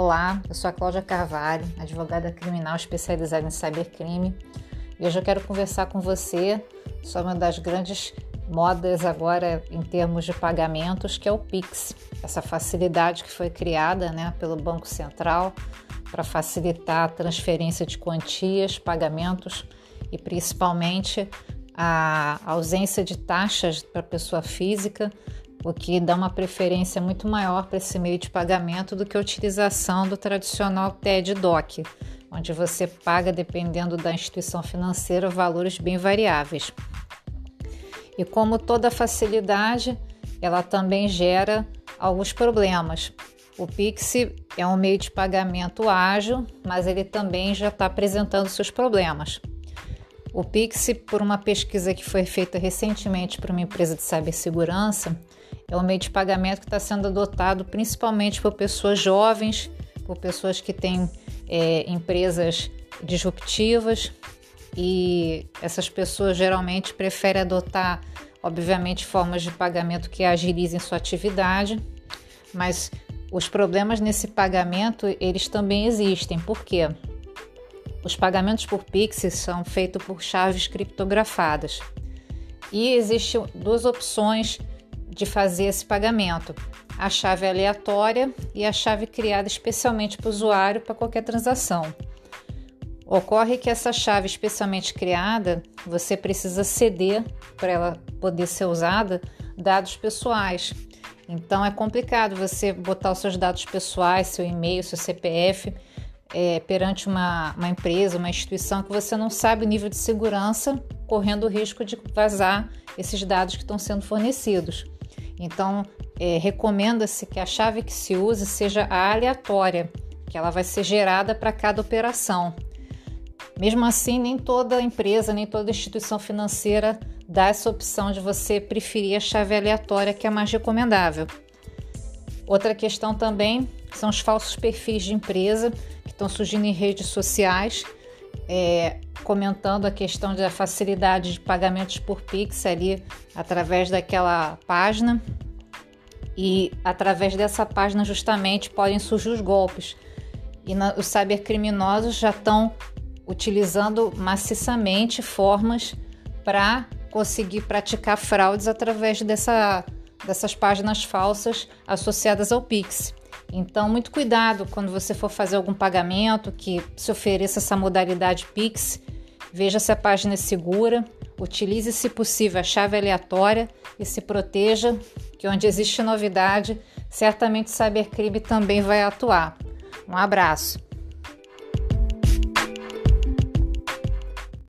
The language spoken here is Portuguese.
Olá, eu sou a Cláudia Carvalho, advogada criminal especializada em cybercrime, e hoje eu quero conversar com você sobre uma das grandes modas agora em termos de pagamentos, que é o Pix, essa facilidade que foi criada né, pelo Banco Central para facilitar a transferência de quantias, pagamentos e principalmente a ausência de taxas para pessoa física o que dá uma preferência muito maior para esse meio de pagamento do que a utilização do tradicional TED-DOC, onde você paga, dependendo da instituição financeira, valores bem variáveis. E como toda facilidade, ela também gera alguns problemas. O Pix é um meio de pagamento ágil, mas ele também já está apresentando seus problemas. O Pix, por uma pesquisa que foi feita recentemente por uma empresa de cibersegurança, é um meio de pagamento que está sendo adotado principalmente por pessoas jovens, por pessoas que têm é, empresas disruptivas e essas pessoas geralmente preferem adotar, obviamente, formas de pagamento que agilizem sua atividade, mas os problemas nesse pagamento eles também existem. Por quê? Os pagamentos por Pix são feitos por chaves criptografadas e existem duas opções de fazer esse pagamento: a chave aleatória e a chave criada especialmente para o usuário para qualquer transação. Ocorre que essa chave especialmente criada, você precisa ceder para ela poder ser usada dados pessoais. Então é complicado você botar os seus dados pessoais, seu e-mail, seu CPF, é, perante uma, uma empresa, uma instituição que você não sabe o nível de segurança, correndo o risco de vazar esses dados que estão sendo fornecidos. Então, é, recomenda-se que a chave que se use seja a aleatória, que ela vai ser gerada para cada operação. Mesmo assim, nem toda empresa, nem toda instituição financeira dá essa opção de você preferir a chave aleatória, que é mais recomendável. Outra questão também são os falsos perfis de empresa que estão surgindo em redes sociais, é, comentando a questão da facilidade de pagamentos por Pix ali através daquela página. E através dessa página justamente podem surgir os golpes. E na, os cybercriminosos já estão utilizando maciçamente formas para conseguir praticar fraudes através dessa, dessas páginas falsas associadas ao Pix. Então, muito cuidado quando você for fazer algum pagamento que se ofereça essa modalidade Pix. Veja se a página é segura, utilize, se possível, a chave aleatória e se proteja, que onde existe novidade, certamente o cybercrime também vai atuar. Um abraço.